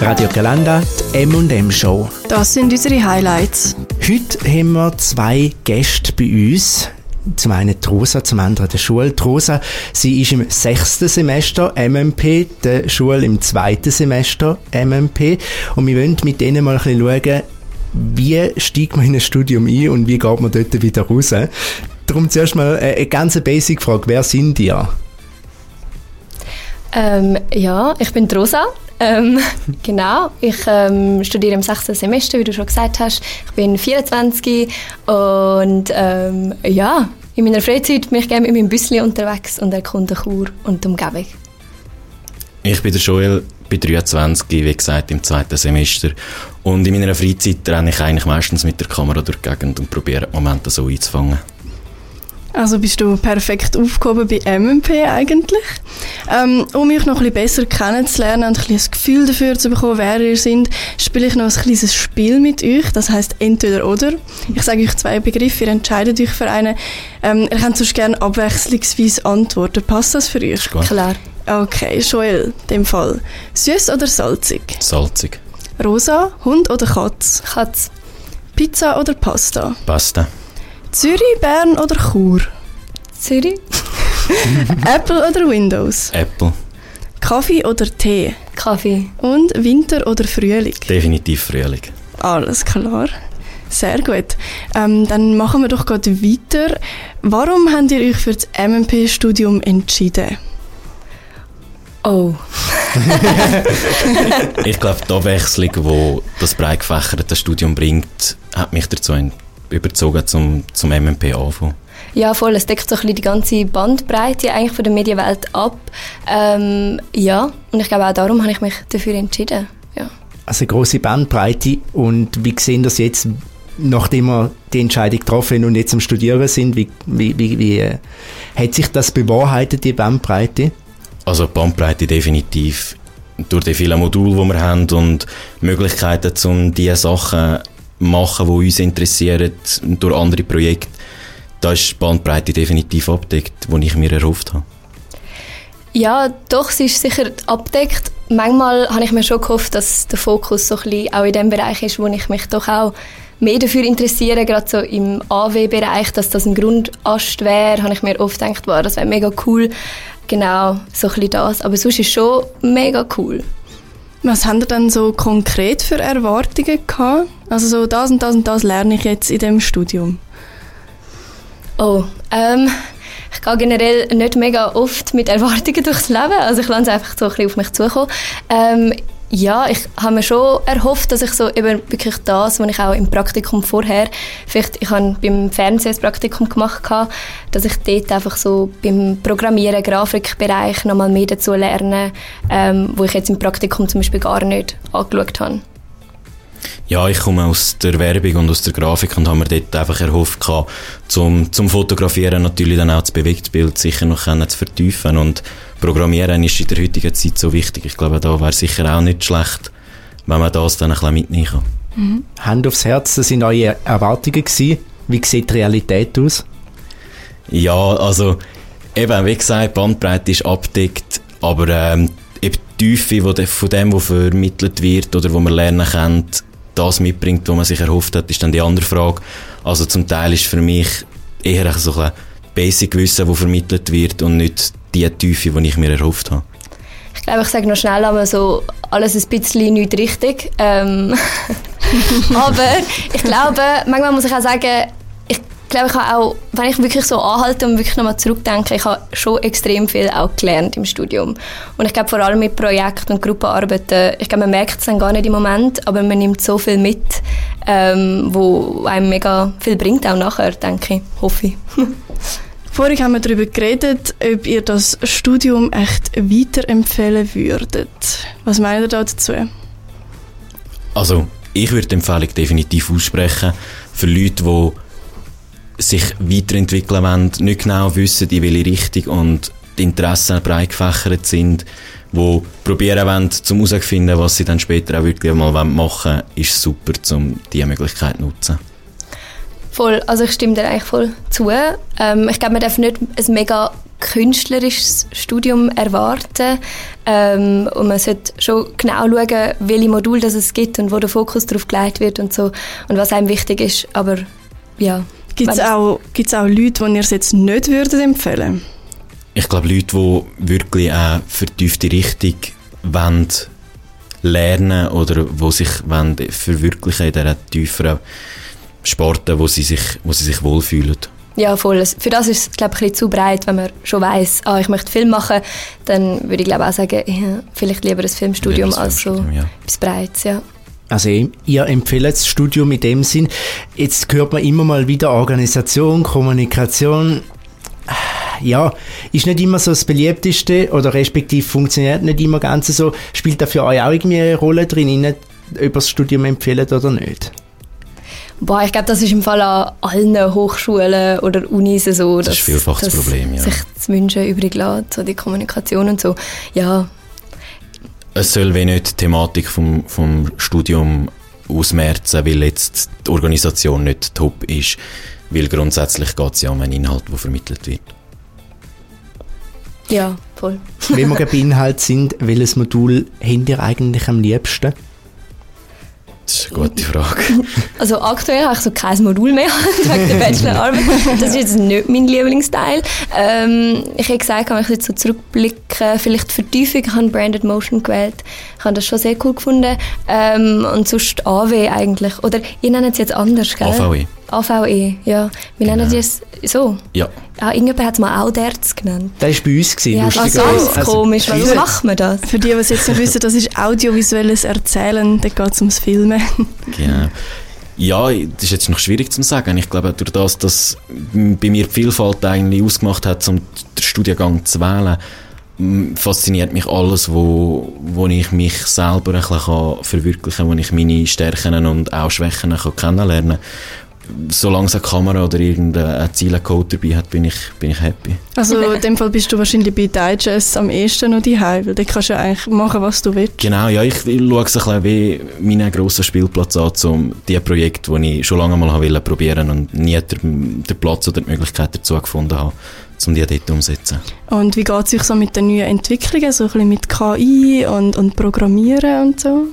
Radio Galanda, die M&M Show. Das sind unsere Highlights. Heute haben wir zwei Gäste bei uns. Zum einen die Rosa, zum anderen die Schule. Die Rosa, sie ist im sechsten Semester MMP, die Schule im zweiten Semester MMP. Und wir wollen mit denen mal ein bisschen schauen, wie steigt man in ein Studium ein und wie geht man dort wieder raus. Darum zuerst mal eine ganz basic Frage, wer sind ihr? Ähm, ja, ich bin Rosa. Ähm, genau, ich ähm, studiere im sechsten Semester, wie du schon gesagt hast. Ich bin 24 und ähm, ja, in meiner Freizeit bin ich gerne mit meinem Büsschen unterwegs und erkunde Chur und die Umgebung. Ich bin der Joel, bin 23, wie gesagt, im zweiten Semester. Und in meiner Freizeit renne ich eigentlich meistens mit der Kamera durch die Gegend und probiere Momente so einzufangen. Also bist du perfekt aufgehoben bei MMP eigentlich. Ähm, um mich noch ein bisschen besser kennenzulernen und ein, ein Gefühl dafür zu bekommen, wer ihr seid, spiele ich noch ein kleines Spiel mit euch. Das heißt entweder oder. Ich sage euch zwei Begriffe, ihr entscheidet euch für einen. Ähm, ihr könnt sonst gerne abwechslungsweise antworten. Passt das für euch? Klar. Okay, Joel, in dem Fall. Süß oder salzig? Salzig. Rosa, Hund oder Katz? Katz. Pizza oder Pasta? Pasta. Zürich, Bern oder Chur? Zürich. Apple oder Windows? Apple. Kaffee oder Tee? Kaffee. Und Winter oder Frühling? Definitiv Frühling. Alles klar. Sehr gut. Ähm, dann machen wir doch gerade weiter. Warum habt ihr euch für das MMP-Studium entschieden? Oh. ich glaube, die Abwechslung, die das breit gefächerte Studium bringt, hat mich dazu überzogen, zum, zum MMP anfangen. Ja, voll. Es deckt so ein bisschen die ganze Bandbreite eigentlich von der Medienwelt ab. Ähm, ja, und ich glaube auch darum habe ich mich dafür entschieden. Ja. Also eine grosse Bandbreite. Und wie sehen das jetzt, nachdem wir die Entscheidung getroffen und jetzt am Studieren sind, wie, wie, wie, wie äh, hat sich das bewahrheitet, die Bandbreite? Also die Bandbreite definitiv. Durch die vielen Module, die wir haben und Möglichkeiten, um diese Sachen machen, die uns interessieren, durch andere Projekte, da ist die Bandbreite definitiv abdeckt, die ich mir erhofft habe. Ja, doch, sie ist sicher abdeckt. Manchmal habe ich mir schon gehofft, dass der Fokus so ein bisschen auch in dem Bereich ist, wo ich mich doch auch mehr dafür interessiere, gerade so im AW-Bereich, dass das ein Grundast wäre, habe ich mir oft gedacht, wow, das wäre mega cool. Genau, so ein bisschen das. Aber sonst ist es schon mega cool. Was haben ihr dann so konkret für Erwartungen gehabt? Also so das und das und das lerne ich jetzt in dem Studium. Oh, ähm, ich gehe generell nicht mega oft mit Erwartungen durchs Leben. Also ich lasse es einfach so ein bisschen auf mich zukommen. Ähm, ja, ich habe mir schon erhofft, dass ich so eben wirklich das, was ich auch im Praktikum vorher, vielleicht, ich habe beim Fernsehen das Praktikum gemacht, dass ich dort einfach so beim Programmieren, Grafikbereich nochmal mehr dazu lerne, ähm, wo ich jetzt im Praktikum zum Beispiel gar nicht angeschaut habe. Ja, ich komme aus der Werbung und aus der Grafik und habe mir dort einfach erhofft, zum, zum Fotografieren natürlich dann auch das Bewegtbild sicher noch zu vertiefen und Programmieren ist in der heutigen Zeit so wichtig. Ich glaube, da wäre sicher auch nicht schlecht, wenn man das dann ein bisschen mitnehmen kann. Mhm. Hand aufs Herz, das sind eure Erwartungen gewesen. Wie sieht die Realität aus? Ja, also eben, wie gesagt, Bandbreite ist abdeckt, aber ähm, eben die Tiefe von dem, was vermittelt wird oder wo man lernen kann, das mitbringt, was man sich erhofft hat, ist dann die andere Frage. Also zum Teil ist für mich eher so ein Basic-Wissen, das vermittelt wird und nicht die Tiefe, die ich mir erhofft habe. Ich glaube, ich sage noch schnell einmal so, alles ein bisschen nicht richtig. Ähm aber ich glaube, manchmal muss ich auch sagen, glaube, ich habe auch, wenn ich wirklich so anhalte und wirklich nochmal zurückdenke, ich habe schon extrem viel auch gelernt im Studium. Und ich glaube, vor allem mit Projekten und Gruppenarbeiten, ich glaube, man merkt es dann gar nicht im Moment, aber man nimmt so viel mit, ähm, wo einem mega viel bringt, auch nachher, denke ich, hoffe ich. Vorhin haben wir darüber geredet, ob ihr das Studium echt weiterempfehlen würdet. Was meint ihr dazu? Also, ich würde die Empfehlung definitiv aussprechen für Leute, die sich weiterentwickeln wollen, nicht genau wissen, in welche Richtung und die Interessen breit gefächert sind, wo probieren wollen, zum herauszufinden, was sie dann später auch wirklich mal machen wollen, ist super, um diese Möglichkeit zu nutzen. Voll, also ich stimme dir eigentlich voll zu. Ähm, ich glaube, man darf nicht ein mega künstlerisches Studium erwarten ähm, und man sollte schon genau schauen, welche Module das es gibt und wo der Fokus darauf gelegt wird und so und was einem wichtig ist, aber ja. Gibt es auch, gibt's auch Leute, die ihr es jetzt nicht würdet empfehlen Ich glaube, Leute, die wirklich eine vertiefte Richtung wollen lernen oder wo sich wollen verwirklichen in dieser tieferen Sporten, wo sie sich, wo sie sich wohlfühlen. Ja, voll. Für das ist es, glaube ich, ein bisschen zu breit, wenn man schon weiss, ah, ich möchte Film machen, dann würde ich glaube auch sagen, ja, vielleicht lieber ein Filmstudium Lieber ein als so Filmstudium, ja. etwas Breites, ja. Also ihr empfehlt das Studium in dem Sinn. Jetzt hört man immer mal wieder Organisation, Kommunikation. Ja, ist nicht immer so das beliebteste oder respektive funktioniert nicht immer ganz so. Spielt da für euch auch irgendwie eine Rolle drin, Ihnen, ob das Studium empfehlt oder nicht? Boah, ich glaube, das ist im Fall an allen Hochschulen oder Unis so. Das ist vielfach das dass Problem, ja. sich das Wünschen übrig lässt, so die Kommunikation und so. Ja, Es soll wie nicht die Thematik vom, vom Studium ausmerzen, weil jetzt die Organisation nicht top ist, weil grundsätzlich geht es ja um einen Inhalt, der vermittelt wird. ja, voll. Wenn wir bei Inhalt sind, welches Modul habt ihr eigentlich am liebsten? Das ist eine gute Frage. Also aktuell habe ich so kein Modul mehr wegen der Bachelorarbeit. Das ist jetzt nicht mein Lieblingsteil. Ähm, ich hätte gesagt, wenn ich jetzt so zurückblicke, vielleicht Vertiefung, ich habe Branded Motion gewählt. Ich habe das schon sehr cool gefunden. Ähm, und sonst AW eigentlich. Oder ihr nennt es jetzt anders, gell? AVE. AVE, ja. Wir Genau. nennen es so. Ja, Ah, irgendjemand hat es mal auch DERZ genannt. Das war bei uns, gewesen, Ja, das ist ganz Also, komisch. Warum viele- macht man das? Für die, die es jetzt nicht wissen, das ist audiovisuelles Erzählen, da geht es ums Filmen. genau. Ja, das ist jetzt noch schwierig zu sagen. Ich glaube, durch das, dass bei mir die Vielfalt eigentlich ausgemacht hat, um den Studiengang zu wählen, fasziniert mich alles, wo, wo ich mich selber ein bisschen kann verwirklichen kann, wo ich meine Stärken und auch Schwächen kann kennenlernen kann. Solange es eine Kamera oder irgendein Zielcode dabei hat, bin ich, bin ich happy. Also in dem Fall bist du wahrscheinlich bei Digest am ehesten noch daheim, weil da kannst du ja eigentlich machen, was du willst. Genau, ja, ich, schaue es ein bisschen wie meinen grossen Spielplatz an, um die Projekte, die ich schon lange mal wollen probieren und nie den, den Platz oder die Möglichkeit dazu gefunden habe, um die dort umzusetzen. Und wie geht es euch so mit den neuen Entwicklungen, so ein bisschen mit KI und, und Programmieren und so?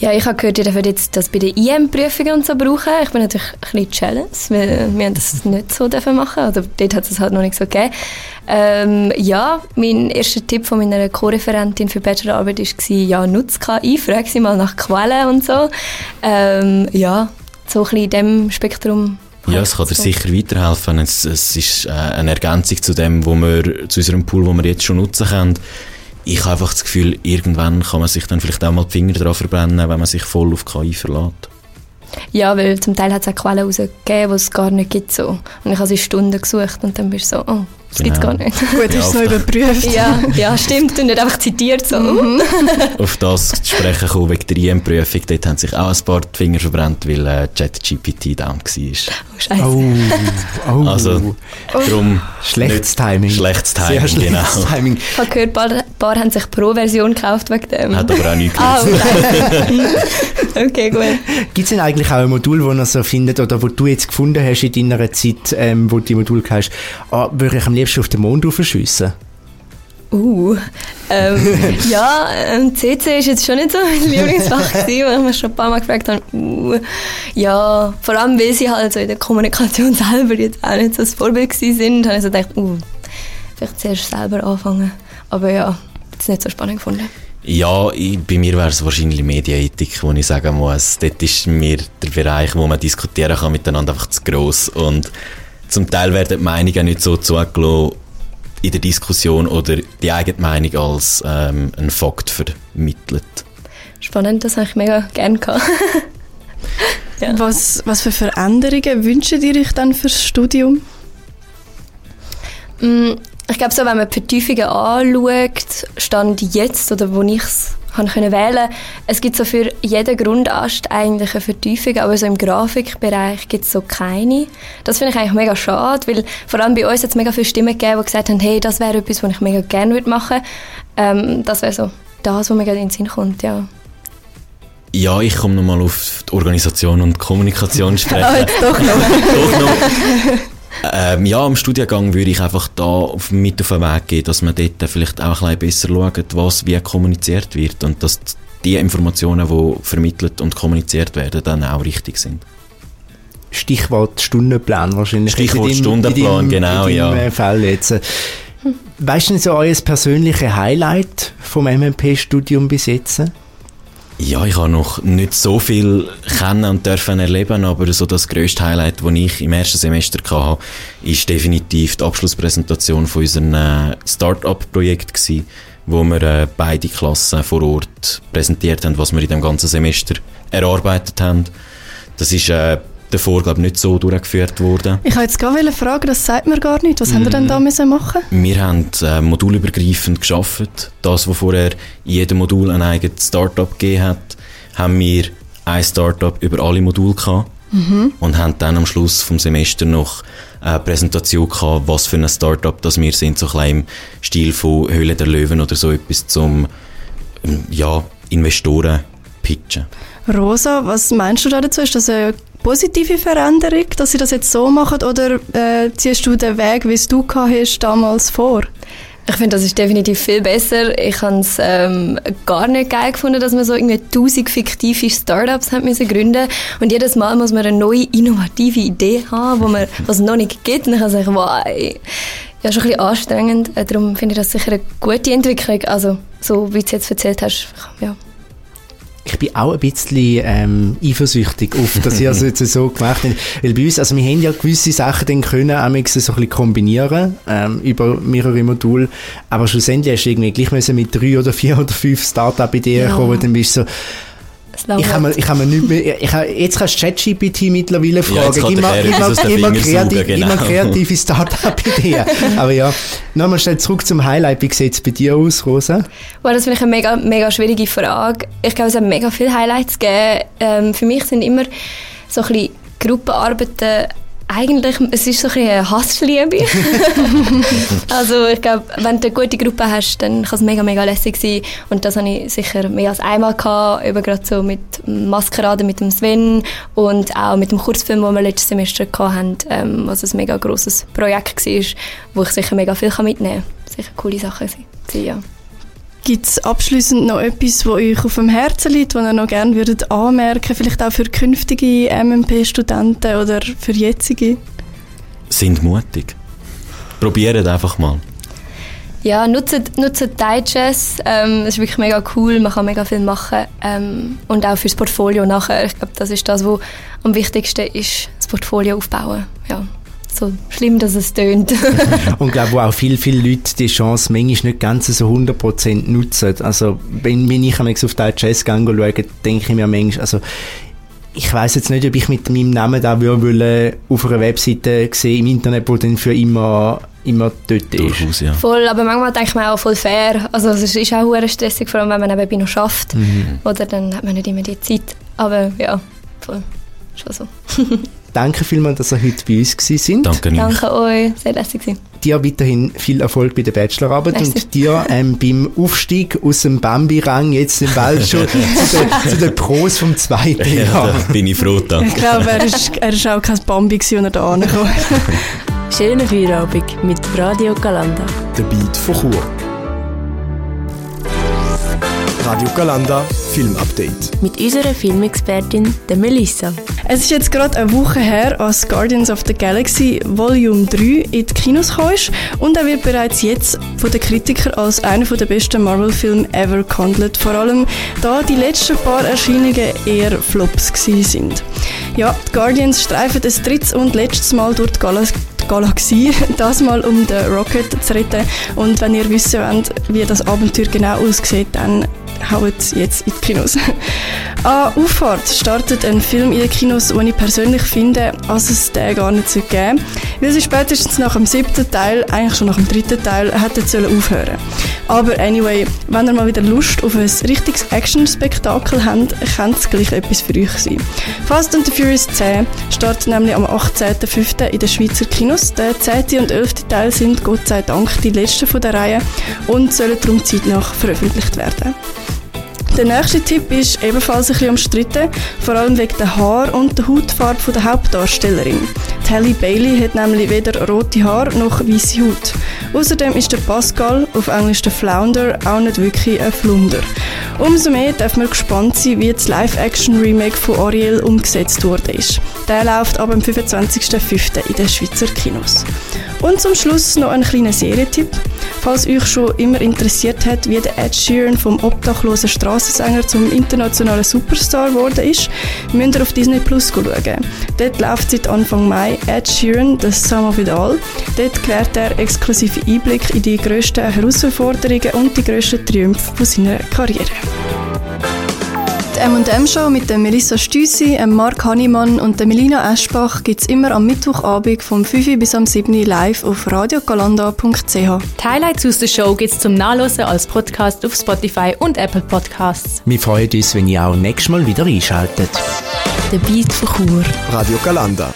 Ja, ich habe gehört, ihr dürft jetzt das bei den IM-Prüfungen und so brauchen. Ich bin natürlich ein bisschen jealous, weil wir haben das nicht so dürfen machen. Oder dort hat es halt noch nicht so gegeben. Ähm, ja, mein erster Tipp von meiner Co-Referentin für Bachelorarbeit war, ja, nutz KI, frag sie mal nach Quellen und so. Ähm, ja, so ein bisschen in diesem Spektrum. Ja, es kann dir sicher weiterhelfen. Es, es ist äh, eine Ergänzung zu dem, wo wir, zu unserem Pool, wo wir jetzt schon nutzen können. Ich habe einfach das Gefühl, irgendwann kann man sich dann vielleicht auch mal die Finger dran verbrennen, wenn man sich voll auf KI verlässt. Ja, weil zum Teil hat es auch Quellen rausgegeben, die es gar nicht gibt. So. Und ich habe sie Stunden gesucht und dann bist du so, oh, das gibt es Genau. gar nicht. Gut, hast du es überprüft. ja, ja, stimmt. Und nicht einfach zitiert. So. Mhm. auf das zu sprechen kommen wegen der IM-Prüfung. Dort haben sich auch ein paar die Finger verbrannt, weil äh, ChatGPT down war. Oh, Scheiße. Oh, oh. Also, darum Schlechtes Timing. Schlechtes Sehr Timing, genau. schlechtes Timing. Ich habe gehört, ein paar, paar haben sich Pro-Version gekauft wegen dem. Hat aber auch nichts ah, genutzt. okay. gut. Gibt es denn eigentlich auch ein Modul, das ihr so findet oder wo du jetzt gefunden hast in deiner Zeit, ähm, wo du die Modul hast, ah, würde ich am liebsten auf den Mond raufschiessen? Uh, ähm, ja, ähm, CC ist jetzt schon nicht so mein Lieblingsfach gewesen, weil ich mich schon ein paar Mal gefragt habe, uh, ja, vor allem weil sie halt so in der Kommunikation selber jetzt auch nicht so das Vorbild gewesen sind, habe ich so gedacht, uh, vielleicht zuerst selber anfangen. Aber ja, das nicht so spannend gefunden. Ja, ich, bei mir wäre es wahrscheinlich Medienethik, wo ich sagen muss, dort ist mir der Bereich, wo man diskutieren kann miteinander einfach zu gross und zum Teil werden die Meinungen nicht so zugelassen in der Diskussion oder die eigene Meinung als ähm, ein Fakt vermittelt. Spannend, das habe ich mega gerne gehabt. ja. Was, was für Veränderungen wünscht ihr euch dann fürs Studium? Ich glaube, so, wenn man die Vertiefungen anschaut, stand jetzt, oder wo ich es können wählen es gibt so für jeden Grundast eigentlich eine Vertiefung, aber so im Grafikbereich gibt es so keine. Das finde ich eigentlich mega schade, weil vor allem bei uns hat es mega viele Stimmen gegeben, die gesagt haben, hey, das wäre etwas, was ich mega gerne würde machen ähm, Das wäre so das, was mir gerade in den Sinn kommt, ja. Ja, ich komme nochmal auf die Organisation und Kommunikation sprechen. Jetzt doch noch. Doch noch. Ähm, ja, im Studiengang würde ich einfach da mit auf den Weg gehen, dass man dort vielleicht auch ein bisschen besser schaut, was wie kommuniziert wird und dass die Informationen, die vermittelt und kommuniziert werden, dann auch richtig sind. Stichwort Stundenplan wahrscheinlich. Stichwort In deinem- Stundenplan, in deinem- genau, in deinem ja. äh, Fall jetzt. Weißt du so euer persönliches Highlight vom MMP-Studium bis jetzt? Ja, ich habe noch nicht so viel kennen und dürfen erleben, aber so das grösste Highlight, das ich im ersten Semester hatte, ist definitiv die Abschlusspräsentation von unserem äh, Start-up-Projekt gewesen, wo wir äh, beide Klassen vor Ort präsentiert haben, was wir in dem ganzen Semester erarbeitet haben. Das ist äh, davor, glaube ich, nicht so durchgeführt worden. Ich wollte jetzt gerade fragen, das sagt mir gar nicht. Was haben wir denn da müssen machen? Wir haben äh, modulübergreifend geschafft. Das, was vorher in jedem Modul ein eigenes Startup gegeben hat, haben wir ein Startup über alle Module gehabt und haben dann am Schluss vom Semester noch eine Präsentation gehabt, was für ein Startup das wir sind, so ein im Stil von Höhle der Löwen oder so etwas zum ähm, ja, Investoren pitchen. Rosa, was meinst du da dazu? Ist das eine positive Veränderung, dass sie das jetzt so machen oder äh, ziehst du den Weg, wie es du hast, damals vor? Ich finde, das ist definitiv viel besser. Ich habe es ähm, gar nicht geil gefunden, dass man so irgendwie tausend fiktive Startups hat müssen gründen und jedes Mal muss man eine neue, innovative Idee haben, wo man, was noch nicht gibt. Und ich habe gesagt, wow, ja, schon ein bisschen anstrengend. Äh, Darum finde ich das sicher eine gute Entwicklung. Also, so wie du es jetzt erzählt hast, ja. Ich bin auch ein bisschen ähm, eifersüchtig auf, dass ihr es jetzt so gemacht habt. Weil bei uns, also wir haben ja gewisse Sachen dann können, auch so ein bisschen kombinieren, ähm, über mehrere Module. Aber schlussendlich hast du irgendwie gleich müssen mit drei oder vier oder fünf Startup-Ideen Ja. kommen, dann bist du so, ich kann mir, ich kann mir nicht mehr, ich kann, jetzt kannst du ChatGPT mittlerweile fragen. den gib mir, Fingern kreativ, saugen, genau. kreative Startup-Ideen. Aber ja, nochmal schnell zurück zum Highlight. Wie sieht es bei dir aus, Rosa? Wow, das finde ich eine mega, mega schwierige Frage. Ich glaube, es hat mega viele Highlights gegeben. Ähm, für mich sind immer so ein bisschen Gruppenarbeiten eigentlich, es ist so ein bisschen eine Hassliebe. also ich glaube, wenn du eine gute Gruppe hast, dann kann es mega, mega lässig sein. Und das habe ich sicher mehr als einmal gehabt, eben gerade so mit Maskerade mit dem Sven und auch mit dem Kurzfilm, den wir letztes Semester hatten, ähm, was ein mega grosses Projekt war, wo ich sicher mega viel mitnehmen kann. Sicher coole Sachen gewesen, ja. Gibt es abschließend noch etwas, was euch auf dem Herzen liegt, was ihr noch gerne würdet anmerken, vielleicht auch für künftige MMP-Studenten oder für jetzige? Sind mutig. Probiert einfach mal. Ja, nutzt, nutzt Digest. Ähm, es ist wirklich mega cool. Man kann mega viel machen. Ähm, und auch fürs Portfolio nachher. Ich glaube, das ist das, was am wichtigsten ist, das Portfolio aufbauen. Ja, so schlimm, dass es tönt. Und ich glaube, wo auch viele, viele Leute die Chance manchmal nicht ganz so 100% nutzen. Also, wenn, wenn ich einmal auf den Jazz schaue, denke ich mir manchmal, also, ich weiß jetzt nicht, ob ich mit meinem Namen da würde auf einer Webseite sehen im Internet, wo dann für immer, immer dort ist. Durchaus, ja. voll, aber manchmal denke ich mir auch voll fair. Also es ist auch hure stressig, vor allem wenn man nebenbei noch schafft. Oder dann hat man nicht immer die Zeit. Aber ja, voll. Schon so. Danke vielmals, dass ihr heute bei uns gewesen sind. Danke. Danke euch, sehr lässig gewesen. Dir weiterhin viel Erfolg bei der Bachelorarbeit Merci. und dir ähm, beim Aufstieg aus dem Bambi-Rang jetzt im Wald schon zu, den, zu den Pros vom zweiten Ja, Jahr. da bin ich froh, danke. Ich glaube, er ist, er ist auch kein Bambi, gewesen, als er da ankam. Schönen Feierabend mit Radio Galanda. Der Beat von Chur. Radio Galanda Film Update. Mit unserer Filmexpertin, der Melissa. Es ist jetzt gerade eine Woche her, als Guardians of the Galaxy Volume 3 in die Kinos ist und er wird bereits jetzt von den Kritikern als einer der besten Marvel-Filme ever gehandelt. Vor allem, da die letzten paar Erscheinungen eher Flops sind. Ja, die Guardians streifen das drittes und letztes Mal durch die Galaxie Galaxie, das mal um den Rocket zu retten. Und wenn ihr wissen wollt, wie das Abenteuer genau aussieht, dann haut jetzt in die Kinos. An Auffahrt startet ein Film in den Kinos, den ich persönlich finde, als es den gar nicht geben. Weil sie spätestens nach dem siebten Teil, eigentlich schon nach dem dritten Teil, hätten sollen aufhören Aber anyway, wenn ihr mal wieder Lust auf ein richtiges Action-Spektakel habt, könnte es gleich etwas für euch sein. Fast and the Furious 10 startet nämlich am 18.05. in den Schweizer Kinos. Der 10. und 11. Teil sind Gott sei Dank die letzten von der Reihe und sollen darum zeitnah veröffentlicht werden. Der nächste Tipp ist ebenfalls ein bisschen umstritten, vor allem wegen der Haar- und der Hautfarbe der Hauptdarstellerin. Tally Bailey hat nämlich weder rote Haare noch weiße Haut. Außerdem ist der Pascal, auf Englisch der Flounder, auch nicht wirklich ein Flunder. Umso mehr darf man gespannt sein, wie das Live-Action-Remake von Ariel umgesetzt wurde. Der läuft ab dem 25.05. in den Schweizer Kinos. Und zum Schluss noch ein kleiner Serientipp. Falls euch schon immer interessiert hat, wie der Ed Sheeran vom obdachlosen Straßensänger zum internationalen Superstar geworden ist, müsst ihr auf Disney Plus schauen. Dort läuft seit Anfang Mai Ed Sheeran, The Sum of It All. Dort klärt er exklusive Einblick in die grössten Herausforderungen und die grössten Triumphe seiner Karriere. Die M&M-Show mit der Melissa Stüssi, Mark Hannemann und der Melina Eschbach gibt es immer am Mittwochabend vom 5 bis am 7 live auf radiogalanda.ch. Die Highlights aus der Show gibt es zum Nachlesen als Podcast auf Spotify und Apple Podcasts. Wir freuen uns, wenn ihr auch nächstes Mal wieder einschaltet. Der Beat von Chur. Radio Galanda.